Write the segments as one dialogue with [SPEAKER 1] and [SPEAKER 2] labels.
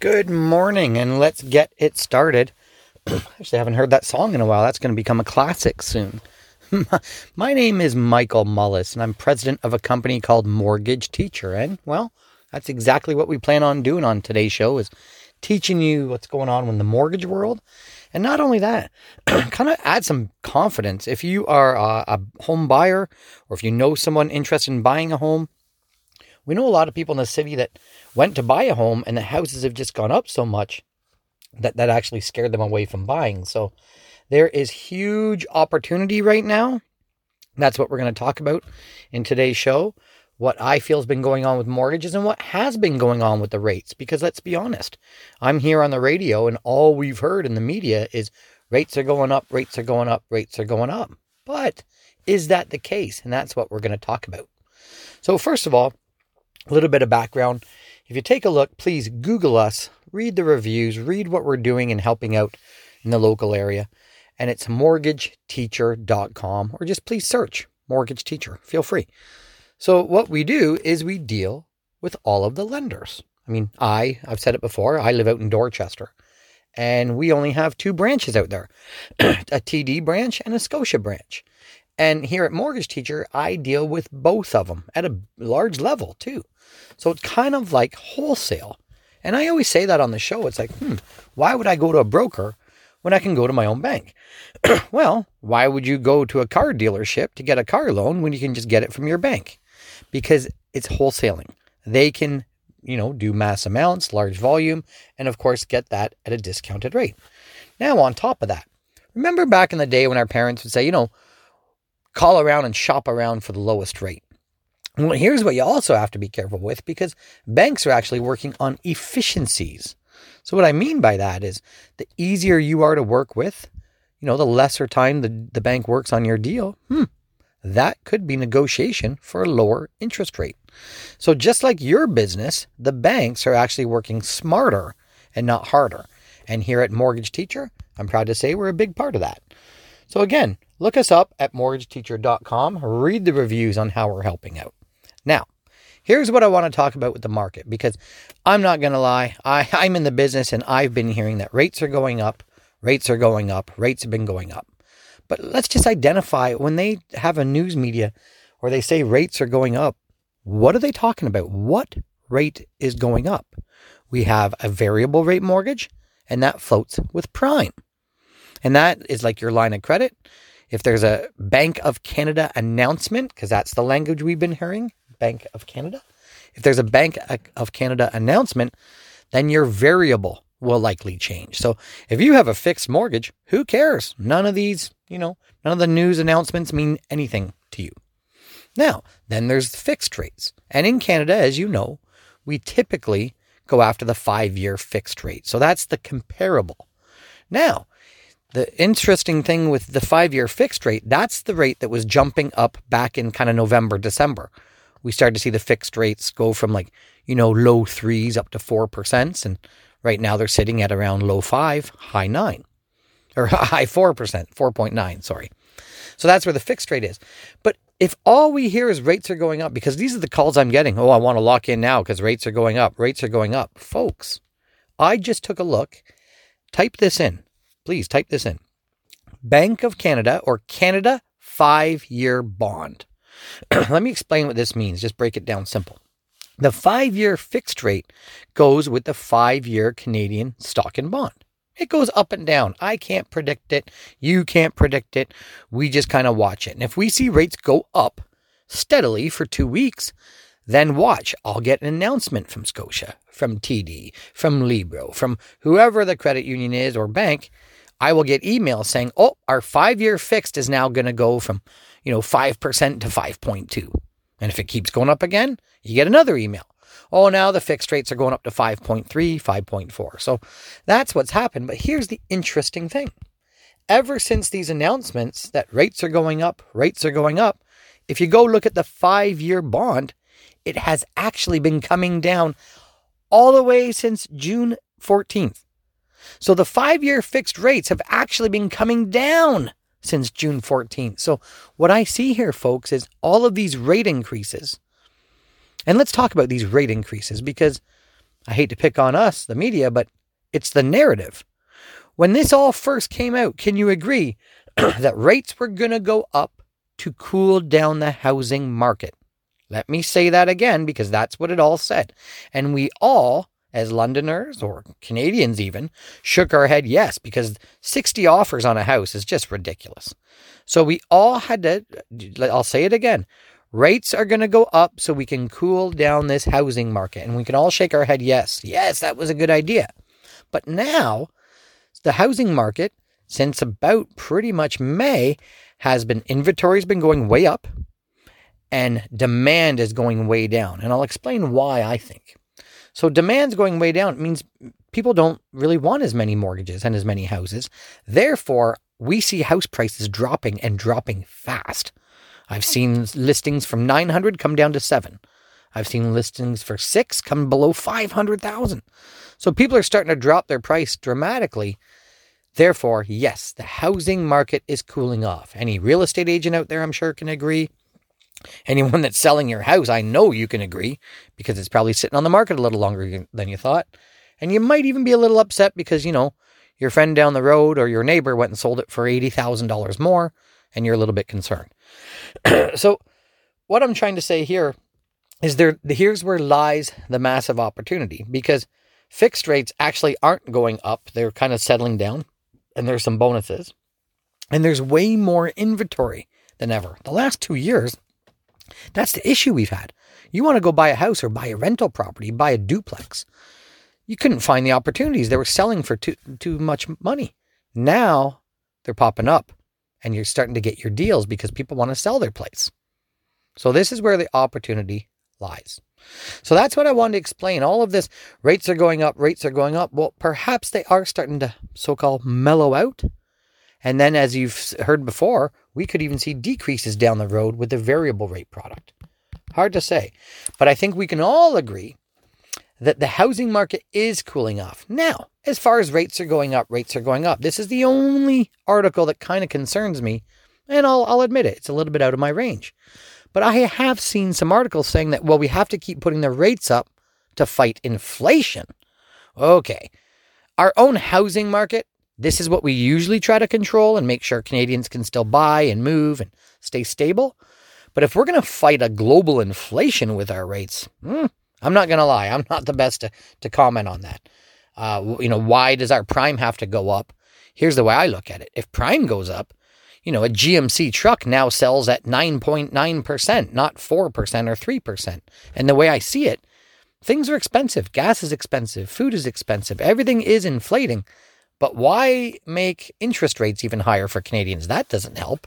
[SPEAKER 1] Good morning, and let's get it started. Actually, I haven't heard that song in a while. That's going to become a classic soon. My name is Michael Mullis, and I'm president of a company called Mortgage Teacher. And, well, that's exactly what we plan on doing on today's show is teaching you what's going on in the mortgage world. And not only that, kind of add some confidence. If you are a, a home buyer or if you know someone interested in buying a home, we know a lot of people in the city that went to buy a home and the houses have just gone up so much that that actually scared them away from buying. So there is huge opportunity right now. That's what we're going to talk about in today's show. What I feel has been going on with mortgages and what has been going on with the rates. Because let's be honest, I'm here on the radio and all we've heard in the media is rates are going up, rates are going up, rates are going up. But is that the case? And that's what we're going to talk about. So, first of all, a little bit of background. If you take a look, please Google us, read the reviews, read what we're doing and helping out in the local area. And it's mortgageteacher.com or just please search mortgage teacher. Feel free. So, what we do is we deal with all of the lenders. I mean, I, I've said it before, I live out in Dorchester and we only have two branches out there a TD branch and a Scotia branch. And here at Mortgage Teacher, I deal with both of them at a large level too. So it's kind of like wholesale. And I always say that on the show. It's like, hmm, why would I go to a broker when I can go to my own bank? well, why would you go to a car dealership to get a car loan when you can just get it from your bank? Because it's wholesaling. They can, you know, do mass amounts, large volume, and of course get that at a discounted rate. Now, on top of that, remember back in the day when our parents would say, you know, call around and shop around for the lowest rate. Well, here's what you also have to be careful with because banks are actually working on efficiencies. So, what I mean by that is the easier you are to work with, you know, the lesser time the, the bank works on your deal, hmm, that could be negotiation for a lower interest rate. So, just like your business, the banks are actually working smarter and not harder. And here at Mortgage Teacher, I'm proud to say we're a big part of that. So, again, look us up at mortgageteacher.com, read the reviews on how we're helping out. Now, here's what I want to talk about with the market because I'm not going to lie. I, I'm in the business and I've been hearing that rates are going up, rates are going up, rates have been going up. But let's just identify when they have a news media or they say rates are going up, what are they talking about? What rate is going up? We have a variable rate mortgage and that floats with prime. And that is like your line of credit. If there's a Bank of Canada announcement, because that's the language we've been hearing, Bank of Canada. If there's a Bank of Canada announcement, then your variable will likely change. So if you have a fixed mortgage, who cares? None of these, you know, none of the news announcements mean anything to you. Now, then there's fixed rates. And in Canada, as you know, we typically go after the five year fixed rate. So that's the comparable. Now, the interesting thing with the five year fixed rate, that's the rate that was jumping up back in kind of November, December we started to see the fixed rates go from like, you know, low threes up to 4%. And right now they're sitting at around low five, high nine, or high 4%, 4.9, sorry. So that's where the fixed rate is. But if all we hear is rates are going up, because these are the calls I'm getting, oh, I want to lock in now because rates are going up, rates are going up. Folks, I just took a look. Type this in. Please type this in. Bank of Canada or Canada five year bond. Let me explain what this means. Just break it down simple. The five year fixed rate goes with the five year Canadian stock and bond. It goes up and down. I can't predict it. You can't predict it. We just kind of watch it. And if we see rates go up steadily for two weeks, then watch. I'll get an announcement from Scotia, from TD, from Libro, from whoever the credit union is or bank. I will get emails saying, oh, our five year fixed is now going to go from you know, 5% to 5.2. And if it keeps going up again, you get another email. Oh, now the fixed rates are going up to 5.3, 5.4. So that's what's happened. But here's the interesting thing. Ever since these announcements that rates are going up, rates are going up, if you go look at the five year bond, it has actually been coming down all the way since June 14th. So the five year fixed rates have actually been coming down since June 14th. So, what I see here, folks, is all of these rate increases. And let's talk about these rate increases because I hate to pick on us, the media, but it's the narrative. When this all first came out, can you agree that rates were going to go up to cool down the housing market? Let me say that again because that's what it all said. And we all, as Londoners or Canadians even, shook our head yes, because 60 offers on a house is just ridiculous. So we all had to, I'll say it again, rates are going to go up so we can cool down this housing market. And we can all shake our head yes, yes, that was a good idea. But now, the housing market, since about pretty much May, has been inventory's been going way up and demand is going way down. And I'll explain why I think. So demand's going way down. It means people don't really want as many mortgages and as many houses. Therefore, we see house prices dropping and dropping fast. I've seen listings from 900 come down to 7. I've seen listings for 6 come below 500,000. So people are starting to drop their price dramatically. Therefore, yes, the housing market is cooling off. Any real estate agent out there, I'm sure, can agree. Anyone that's selling your house, I know you can agree because it's probably sitting on the market a little longer than you thought. And you might even be a little upset because, you know, your friend down the road or your neighbor went and sold it for $80,000 more and you're a little bit concerned. so, what I'm trying to say here is there here's where lies the massive opportunity because fixed rates actually aren't going up. They're kind of settling down and there's some bonuses. And there's way more inventory than ever. The last 2 years that's the issue we've had. You want to go buy a house or buy a rental property, buy a duplex. You couldn't find the opportunities. They were selling for too too much money. Now they're popping up and you're starting to get your deals because people want to sell their place. So this is where the opportunity lies. So that's what I wanted to explain. All of this rates are going up, rates are going up. Well, perhaps they are starting to so-called mellow out. And then as you've heard before, we could even see decreases down the road with the variable rate product. Hard to say. But I think we can all agree that the housing market is cooling off. Now, as far as rates are going up, rates are going up. This is the only article that kind of concerns me, and I'll, I'll admit it, it's a little bit out of my range. But I have seen some articles saying that, well, we have to keep putting the rates up to fight inflation. Okay. Our own housing market this is what we usually try to control and make sure Canadians can still buy and move and stay stable. But if we're going to fight a global inflation with our rates, hmm, I'm not going to lie, I'm not the best to, to comment on that. Uh, you know, why does our prime have to go up? Here's the way I look at it. If prime goes up, you know, a GMC truck now sells at 9.9%, not 4% or 3%. And the way I see it, things are expensive. Gas is expensive. Food is expensive. Everything is inflating. But why make interest rates even higher for Canadians? That doesn't help.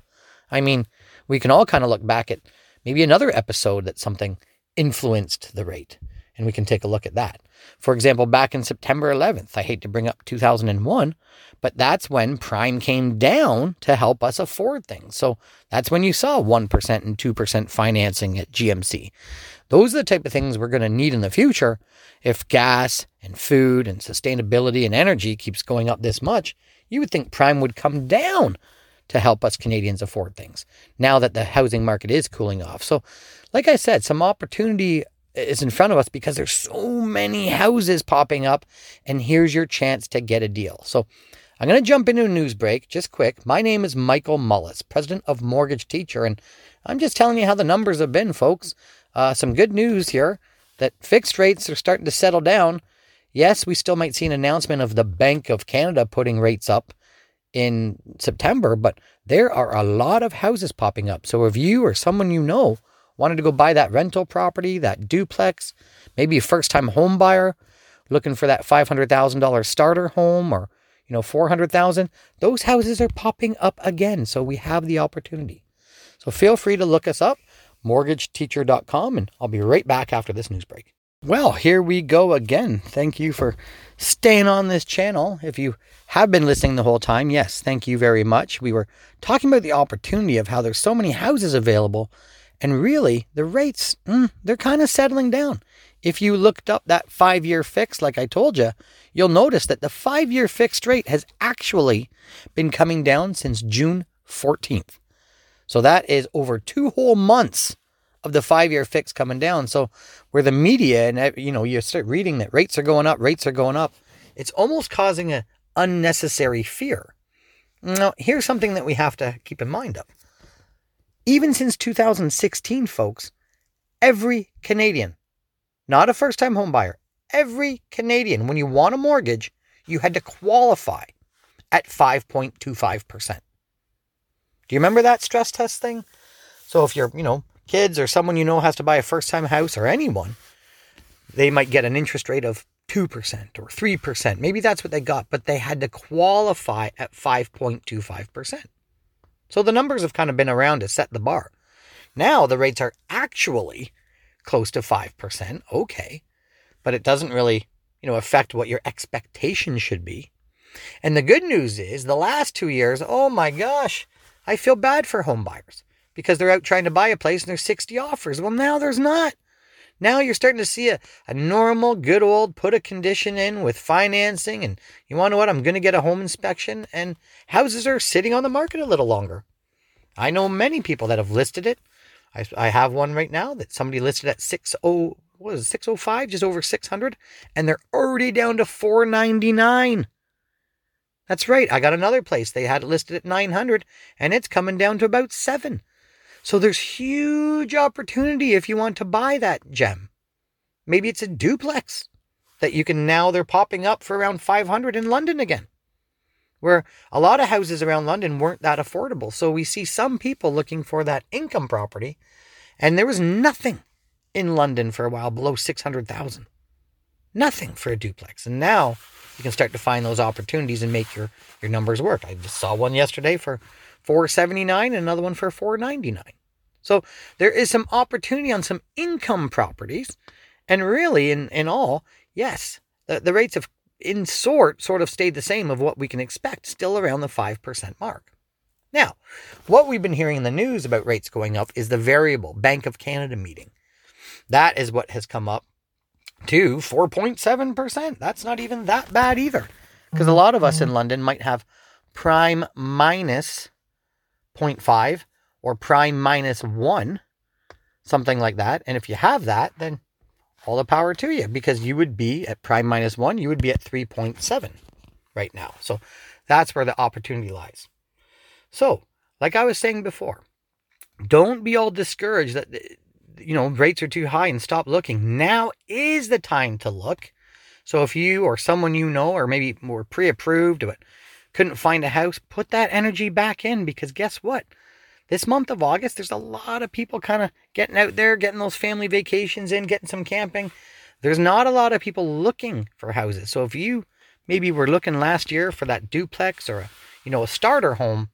[SPEAKER 1] I mean, we can all kind of look back at maybe another episode that something influenced the rate, and we can take a look at that. For example, back in September 11th, I hate to bring up 2001, but that's when prime came down to help us afford things. So that's when you saw 1% and 2% financing at GMC. Those are the type of things we're going to need in the future if gas and food and sustainability and energy keeps going up this much. You would think prime would come down to help us Canadians afford things now that the housing market is cooling off. So, like I said, some opportunity is in front of us because there's so many houses popping up, and here's your chance to get a deal. So, I'm going to jump into a news break just quick. My name is Michael Mullis, president of Mortgage Teacher, and I'm just telling you how the numbers have been, folks. Uh, some good news here that fixed rates are starting to settle down. Yes, we still might see an announcement of the Bank of Canada putting rates up in September, but there are a lot of houses popping up. So if you or someone you know wanted to go buy that rental property, that duplex, maybe a first time home buyer looking for that $500,000 starter home or you know 400,000, those houses are popping up again. So we have the opportunity. So feel free to look us up mortgageteacher.com, and I'll be right back after this news break. Well, here we go again. Thank you for staying on this channel. If you have been listening the whole time, yes, thank you very much. We were talking about the opportunity of how there's so many houses available, and really the rates, mm, they're kind of settling down. If you looked up that five year fix, like I told you, you'll notice that the five year fixed rate has actually been coming down since June 14th. So that is over two whole months of the five year fix coming down. So where the media and you know you start reading that rates are going up, rates are going up, it's almost causing an unnecessary fear. Now here's something that we have to keep in mind of. Even since 2016, folks, every Canadian, not a first time home buyer, every Canadian, when you want a mortgage, you had to qualify at 5.25%. Do you remember that stress test thing? So if you're, you know, kids or someone you know has to buy a first time house or anyone, they might get an interest rate of 2% or 3%. Maybe that's what they got, but they had to qualify at 5.25%. So the numbers have kind of been around to set the bar. Now the rates are actually close to 5%. Okay. But it doesn't really, you know, affect what your expectation should be. And the good news is the last two years, oh my gosh, I feel bad for home buyers because they're out trying to buy a place and there's 60 offers. Well, now there's not. Now you're starting to see a, a normal, good old put a condition in with financing. And you want to know what? I'm going to get a home inspection. And houses are sitting on the market a little longer. I know many people that have listed it. I, I have one right now that somebody listed at 60, what is it, 605, just over 600. And they're already down to 499. That's right. I got another place. They had it listed at 900 and it's coming down to about 7. So there's huge opportunity if you want to buy that gem. Maybe it's a duplex that you can now they're popping up for around 500 in London again. Where a lot of houses around London weren't that affordable. So we see some people looking for that income property and there was nothing in London for a while below 600,000. Nothing for a duplex. And now you can start to find those opportunities and make your, your numbers work. I just saw one yesterday for 479 and another one for 499. So there is some opportunity on some income properties. And really, in, in all, yes, the, the rates have in sort sort of stayed the same of what we can expect, still around the 5% mark. Now, what we've been hearing in the news about rates going up is the variable Bank of Canada meeting. That is what has come up to 4.7%. That's not even that bad either. Because a lot of us in mm-hmm. London might have prime minus 0.5 or prime minus 1, something like that. And if you have that, then all the power to you because you would be at prime minus 1, you would be at 3.7 right now. So that's where the opportunity lies. So, like I was saying before, don't be all discouraged that you know, rates are too high and stop looking. Now is the time to look. So if you or someone you know, or maybe more pre approved but couldn't find a house, put that energy back in because guess what? This month of August, there's a lot of people kind of getting out there, getting those family vacations in, getting some camping. There's not a lot of people looking for houses. So if you maybe were looking last year for that duplex or a, you know, a starter home,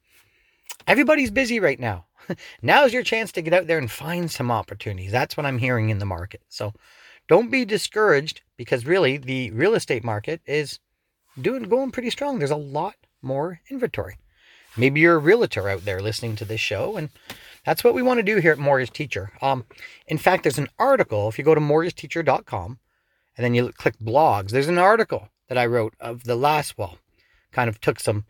[SPEAKER 1] everybody's busy right now. now's your chance to get out there and find some opportunities. That's what I'm hearing in the market. So don't be discouraged because really the real estate market is doing going pretty strong. There's a lot more inventory. Maybe you're a realtor out there listening to this show, and that's what we want to do here at Mortgage Teacher. Um, in fact, there's an article. If you go to mortgageteacher.com and then you click blogs, there's an article that I wrote of the last. Well, kind of took some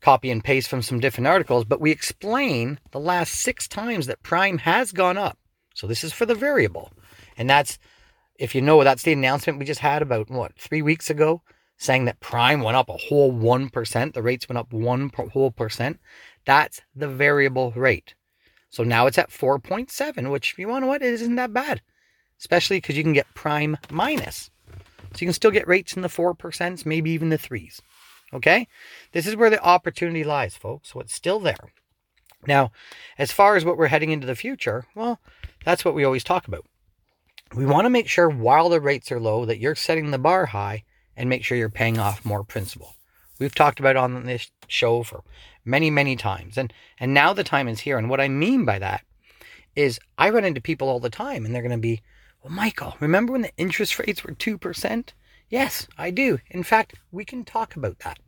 [SPEAKER 1] copy and paste from some different articles, but we explain the last six times that prime has gone up. So this is for the variable. And that's, if you know, that's the announcement we just had about, what, three weeks ago, saying that prime went up a whole 1%. The rates went up one whole percent. That's the variable rate. So now it's at 4.7, which, you want to what, isn't that bad. Especially because you can get prime minus. So you can still get rates in the 4%, maybe even the 3s. Okay? This is where the opportunity lies, folks. So it's still there. Now, as far as what we're heading into the future, well, that's what we always talk about. We want to make sure while the rates are low that you're setting the bar high and make sure you're paying off more principal. We've talked about on this show for many, many times. And and now the time is here. And what I mean by that is I run into people all the time and they're to be, well, Michael, remember when the interest rates were 2%? Yes, I do. In fact, we can talk about that.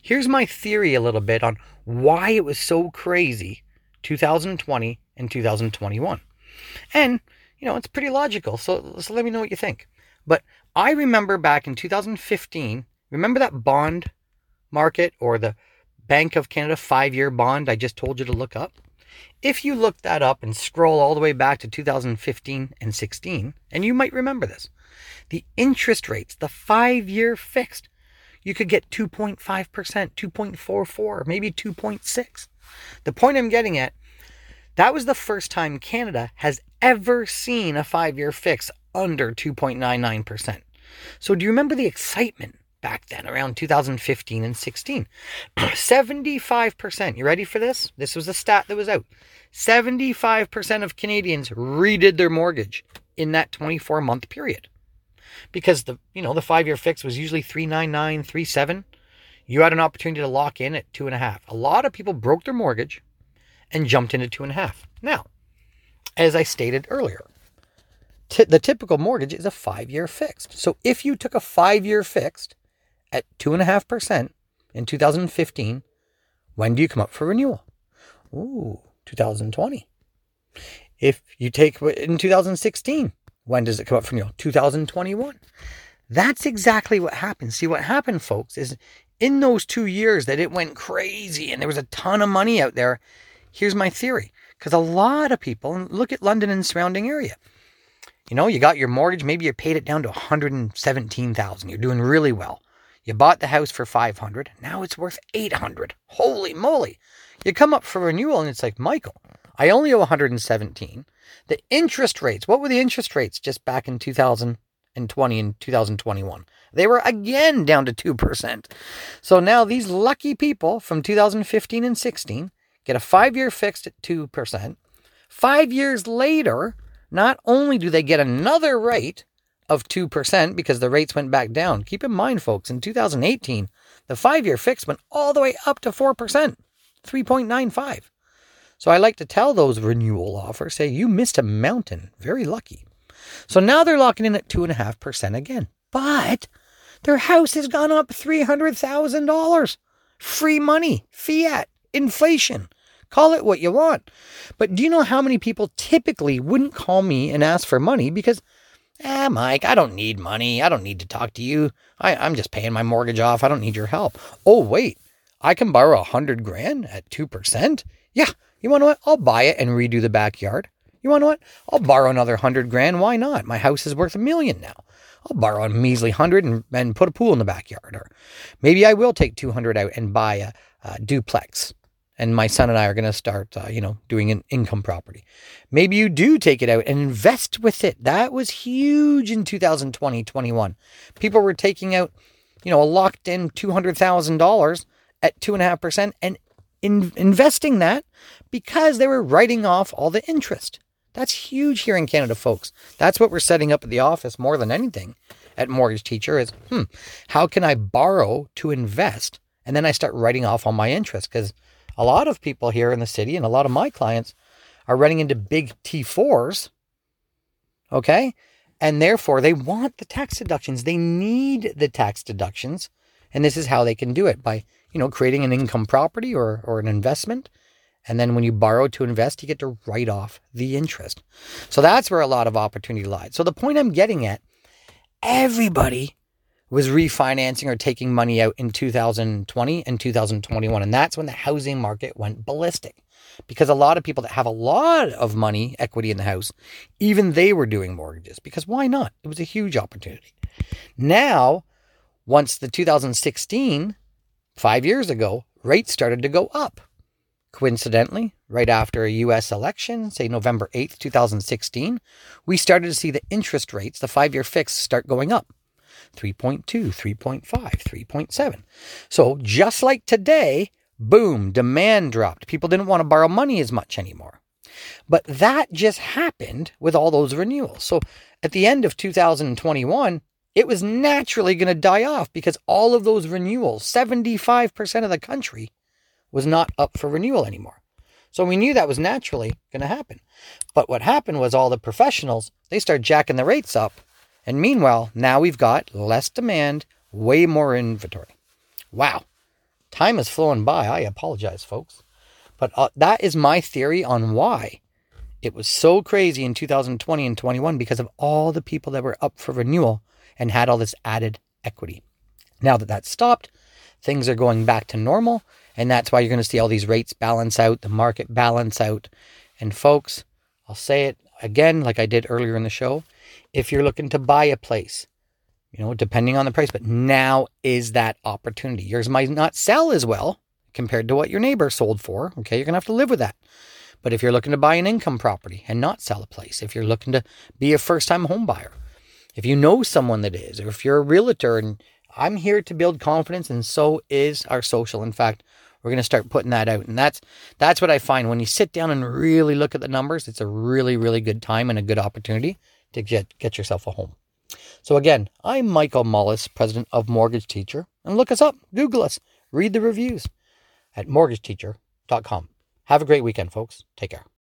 [SPEAKER 1] Here's my theory a little bit on why it was so crazy 2020 and 2021. And, you know, it's pretty logical. So, so let me know what you think. But I remember back in 2015, remember that bond market or the Bank of Canada five year bond I just told you to look up? If you look that up and scroll all the way back to 2015 and 16, and you might remember this, the interest rates, the five year fixed, you could get 2.5%, 2.44, maybe 2.6. The point I'm getting at, that was the first time Canada has ever seen a five year fix under 2.99%. So do you remember the excitement back then around 2015 and 16? 75%. You ready for this? This was a stat that was out. 75% of Canadians redid their mortgage in that 24 month period. Because the you know the five year fix was usually 399, 37. You had an opportunity to lock in at two and a half. A lot of people broke their mortgage and jumped into two and a half. Now, as I stated earlier, t- the typical mortgage is a five year fixed. So if you took a five year fixed at two and a half percent in 2015, when do you come up for renewal? Ooh, 2020. If you take in 2016, when does it come up for renewal? 2021. That's exactly what happened. See, what happened, folks, is in those two years that it went crazy and there was a ton of money out there. Here's my theory. Because a lot of people, look at London and surrounding area. You know, you got your mortgage, maybe you paid it down to 117,000. You're doing really well. You bought the house for 500. Now it's worth 800. Holy moly. You come up for renewal and it's like, Michael, I only owe 117. The interest rates, what were the interest rates just back in 2020 and 2021? They were again down to 2%. So now these lucky people from 2015 and 16 get a five year fixed at 2%. Five years later, not only do they get another rate of 2% because the rates went back down, keep in mind, folks, in 2018, the five year fix went all the way up to 4%, 3.95. So I like to tell those renewal offers, say, you missed a mountain. Very lucky. So now they're locking in at 2.5% again. But their house has gone up $300,000. Free money, fiat, inflation. Call it what you want. But do you know how many people typically wouldn't call me and ask for money because, ah, Mike, I don't need money. I don't need to talk to you. I, I'm just paying my mortgage off. I don't need your help. Oh, wait, I can borrow a hundred grand at 2%? Yeah, you want to what? I'll buy it and redo the backyard. You want to what? I'll borrow another hundred grand. Why not? My house is worth a million now. I'll borrow a measly hundred and, and put a pool in the backyard. Or maybe I will take 200 out and buy a, a duplex. And my son and I are going to start, uh, you know, doing an income property. Maybe you do take it out and invest with it. That was huge in 2020, 21. People were taking out, you know, a locked in $200,000 at 2.5% and in investing that because they were writing off all the interest. That's huge here in Canada, folks. That's what we're setting up at the office more than anything at Mortgage Teacher is, hmm, how can I borrow to invest? And then I start writing off all my interest because a lot of people here in the city and a lot of my clients are running into big T4s. Okay. And therefore they want the tax deductions. They need the tax deductions. And this is how they can do it by you know, creating an income property or, or an investment. And then when you borrow to invest, you get to write off the interest. So that's where a lot of opportunity lies. So the point I'm getting at, everybody was refinancing or taking money out in 2020 and 2021. And that's when the housing market went ballistic because a lot of people that have a lot of money, equity in the house, even they were doing mortgages because why not? It was a huge opportunity. Now, once the 2016 Five years ago, rates started to go up. Coincidentally, right after a US election, say November 8th, 2016, we started to see the interest rates, the five year fix, start going up 3.2, 3.5, 3.7. So just like today, boom, demand dropped. People didn't want to borrow money as much anymore. But that just happened with all those renewals. So at the end of 2021, it was naturally going to die off because all of those renewals, 75% of the country, was not up for renewal anymore. So we knew that was naturally going to happen. But what happened was all the professionals, they start jacking the rates up. And meanwhile, now we've got less demand, way more inventory. Wow. Time is flowing by. I apologize, folks. But uh, that is my theory on why it was so crazy in 2020 and 21 because of all the people that were up for renewal and had all this added equity. Now that that's stopped, things are going back to normal, And that's why you're going to see all these rates balance out, the market balance out. And folks, I'll say it again, like I did earlier in the show. If you're looking to buy a place, you know, depending on the price, but now is that opportunity. Yours might not sell as well compared to what your neighbor sold for. Okay, you're going to have to live with that. But if you're looking to buy an income property and not sell a place, if you're looking to be a first time home buyer, if you know someone that is, or if you're a realtor and I'm here to build confidence and so is our social. In fact, we're going to start putting that out. And that's that's what I find when you sit down and really look at the numbers, it's a really really good time and a good opportunity to get get yourself a home. So again, I'm Michael Mullis, president of Mortgage Teacher, and look us up, Google us, read the reviews at mortgageteacher.com. Have a great weekend, folks. Take care.